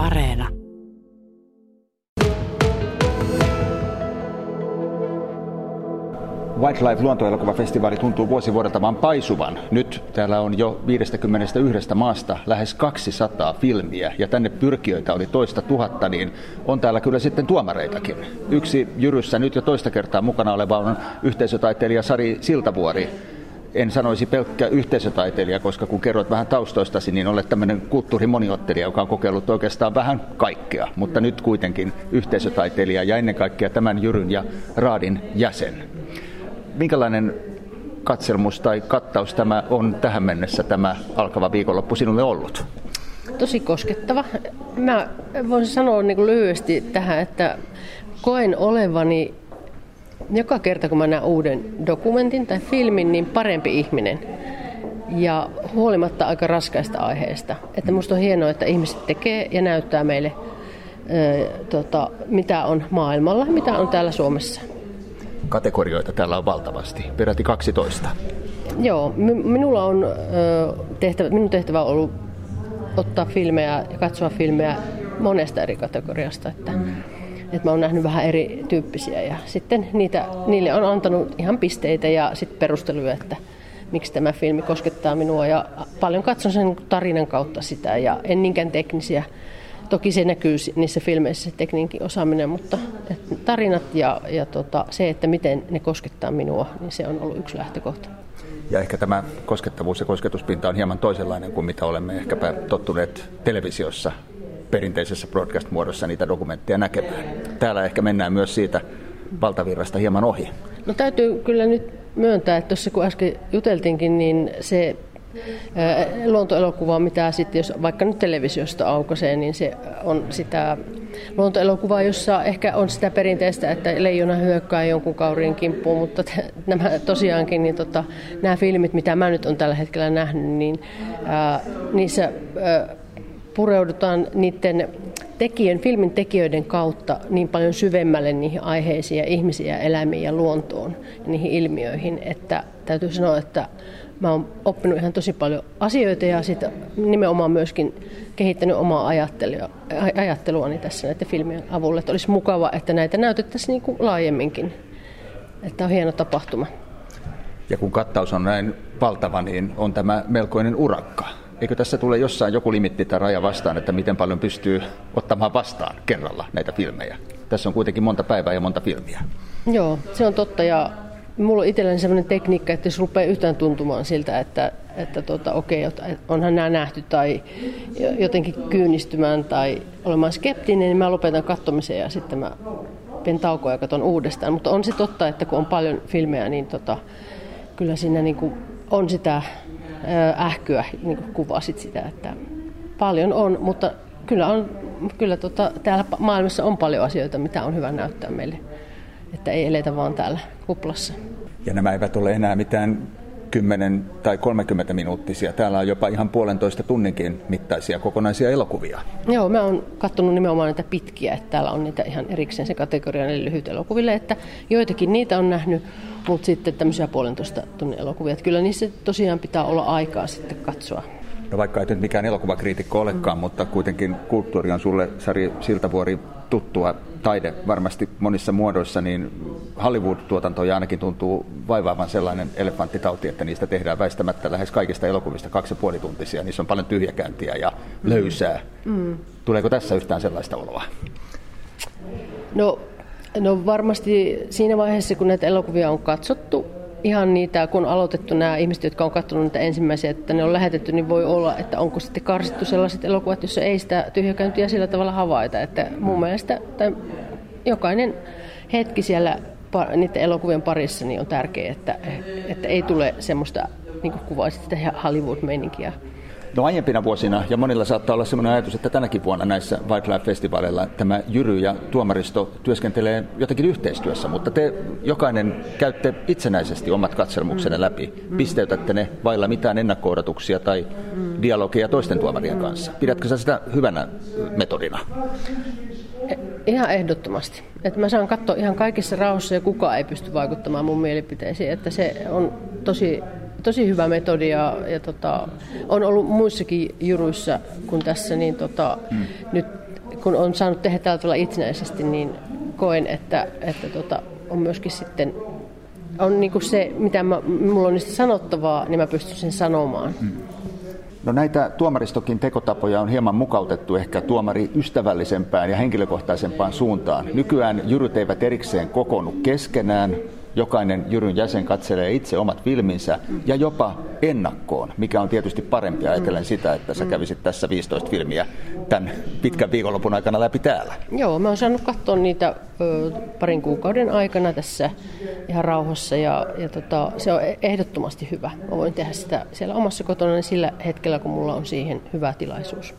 Areena. Wildlife luontoelokuvafestivaali tuntuu vuosi vuodelta vaan paisuvan. Nyt täällä on jo 51 maasta lähes 200 filmiä ja tänne pyrkijöitä oli toista tuhatta, niin on täällä kyllä sitten tuomareitakin. Yksi Jyryssä nyt jo toista kertaa mukana oleva on yhteisötaiteilija Sari Siltavuori. En sanoisi pelkkä yhteisötaiteilija, koska kun kerroit vähän taustoistasi, niin olet tämmöinen kulttuurimoniottelija, joka on kokeillut oikeastaan vähän kaikkea, mutta nyt kuitenkin yhteisötaiteilija ja ennen kaikkea tämän Jyryn ja Raadin jäsen minkälainen katselmus tai kattaus tämä on tähän mennessä tämä alkava viikonloppu sinulle ollut? Tosi koskettava. Mä voisin sanoa niin lyhyesti tähän, että koen olevani joka kerta kun mä näen uuden dokumentin tai filmin, niin parempi ihminen. Ja huolimatta aika raskaista aiheesta. Että musta on hienoa, että ihmiset tekee ja näyttää meille, tota, mitä on maailmalla, mitä on täällä Suomessa kategorioita täällä on valtavasti, peräti 12. Joo, minulla on tehtävä, minun tehtävä on ollut ottaa filmejä ja katsoa filmejä monesta eri kategoriasta, että, että mä oon nähnyt vähän erityyppisiä ja sitten niitä, niille on antanut ihan pisteitä ja sitten perusteluja, että miksi tämä filmi koskettaa minua ja paljon katson sen tarinan kautta sitä ja en niinkään teknisiä Toki se näkyy niissä filmeissä se tekniikin osaaminen, mutta tarinat ja, ja tota, se, että miten ne koskettaa minua, niin se on ollut yksi lähtökohta. Ja ehkä tämä koskettavuus ja kosketuspinta on hieman toisenlainen kuin mitä olemme ehkäpä tottuneet televisiossa perinteisessä broadcast-muodossa niitä dokumentteja näkemään. Täällä ehkä mennään myös siitä valtavirrasta hieman ohi. No täytyy kyllä nyt myöntää, että tuossa kun äsken juteltiinkin, niin se luontoelokuvaa, mitä sitten jos vaikka nyt televisiosta aukaisee, niin se on sitä luontoelokuvaa, jossa ehkä on sitä perinteistä, että leijona hyökkää jonkun kauriin kimppuun, mutta nämä tosiaankin, niin tota, nämä filmit, mitä mä nyt on tällä hetkellä nähnyt, niin ää, niissä ää, pureudutaan niiden tekijän, filmin tekijöiden kautta niin paljon syvemmälle niihin aiheisiin ja ihmisiä, eläimiin ja luontoon ja niihin ilmiöihin, että täytyy sanoa, että mä oon oppinut ihan tosi paljon asioita ja sitten nimenomaan myöskin kehittänyt omaa ajatteluani tässä näiden filmien avulla. Että olisi mukava, että näitä näytettäisiin niin kuin laajemminkin. Että on hieno tapahtuma. Ja kun kattaus on näin valtava, niin on tämä melkoinen urakka. Eikö tässä tule jossain joku limitti tai raja vastaan, että miten paljon pystyy ottamaan vastaan kerralla näitä filmejä? Tässä on kuitenkin monta päivää ja monta filmiä. Joo, se on totta ja Mulla on itselläni sellainen tekniikka, että jos rupeaa yhtään tuntumaan siltä, että, että tota, okei, onhan nämä nähty tai jotenkin kyynistymään tai olemaan skeptinen, niin mä lopetan katsomisen ja sitten mä pien taukoa ja katson uudestaan. Mutta on se totta, että kun on paljon filmejä, niin tota, kyllä siinä niin kuin on sitä ähkyä, niin kuvasit sitä, että paljon on, mutta kyllä, on, kyllä tota, täällä maailmassa on paljon asioita, mitä on hyvä näyttää meille että ei eletä vaan täällä kuplassa. Ja nämä eivät ole enää mitään 10 tai 30 minuuttisia. Täällä on jopa ihan puolentoista tunninkin mittaisia kokonaisia elokuvia. Joo, mä oon katsonut nimenomaan näitä pitkiä, että täällä on niitä ihan erikseen se kategoria eli lyhyt elokuville, että joitakin niitä on nähnyt, mutta sitten tämmöisiä puolentoista tunnin elokuvia. Että kyllä niissä tosiaan pitää olla aikaa sitten katsoa. No vaikka et nyt mikään elokuvakriitikko olekaan, mm. mutta kuitenkin kulttuuri on sulle, Sari Siltavuori, tuttua taide varmasti monissa muodoissa, niin Hollywood-tuotantoja ainakin tuntuu vaivaavan sellainen elefanttitauti, että niistä tehdään väistämättä lähes kaikista elokuvista kaksi ja puoli tuntisia. Niissä on paljon tyhjäkäyntiä ja löysää. Mm. Tuleeko tässä yhtään sellaista oloa? No, no varmasti siinä vaiheessa, kun näitä elokuvia on katsottu, ihan niitä, kun on aloitettu nämä ihmiset, jotka on katsonut niitä ensimmäisiä, että ne on lähetetty, niin voi olla, että onko sitten karsittu sellaiset elokuvat, joissa ei sitä tyhjäkäyntiä sillä tavalla havaita. Että mun mielestä tai jokainen hetki siellä niiden elokuvien parissa niin on tärkeää, että, että ei tule semmoista, niin kuin sitä Hollywood-meininkiä. No aiempina vuosina, ja monilla saattaa olla sellainen ajatus, että tänäkin vuonna näissä Wildlife-festivaaleilla tämä Jyry ja tuomaristo työskentelee jotenkin yhteistyössä, mutta te jokainen käytte itsenäisesti omat katselmuksenne mm. läpi. Pisteytätte ne vailla mitään ennakko tai mm. dialogia toisten tuomarien kanssa. Pidätkö sä sitä hyvänä metodina? E, ihan ehdottomasti. Että mä saan katsoa ihan kaikissa rauhassa ja kukaan ei pysty vaikuttamaan mun mielipiteisiin. Että se on tosi tosi hyvä metodi ja, ja tota, on ollut muissakin juruissa kuin tässä, niin tota, mm. nyt kun on saanut tehdä tällä tavalla itsenäisesti, niin koen, että, että tota, on myöskin sitten on niin kuin se, mitä mä, mulla on niistä sanottavaa, niin mä pystyn sen sanomaan. Hmm. No näitä tuomaristokin tekotapoja on hieman mukautettu ehkä tuomari ystävällisempään ja henkilökohtaisempaan suuntaan. Nykyään jyryt eivät erikseen kokoonnu keskenään, jokainen jyryn jäsen katselee itse omat filminsä ja jopa ennakkoon, mikä on tietysti parempi ajatellen sitä, että sä kävisit tässä 15 filmiä tämän pitkän viikonlopun aikana läpi täällä. Joo, mä oon saanut katsoa niitä ö, parin kuukauden aikana tässä ihan rauhassa ja, ja tota, se on ehdottomasti hyvä. Mä voin tehdä sitä siellä omassa kotona sillä hetkellä, kun mulla on siihen hyvä tilaisuus.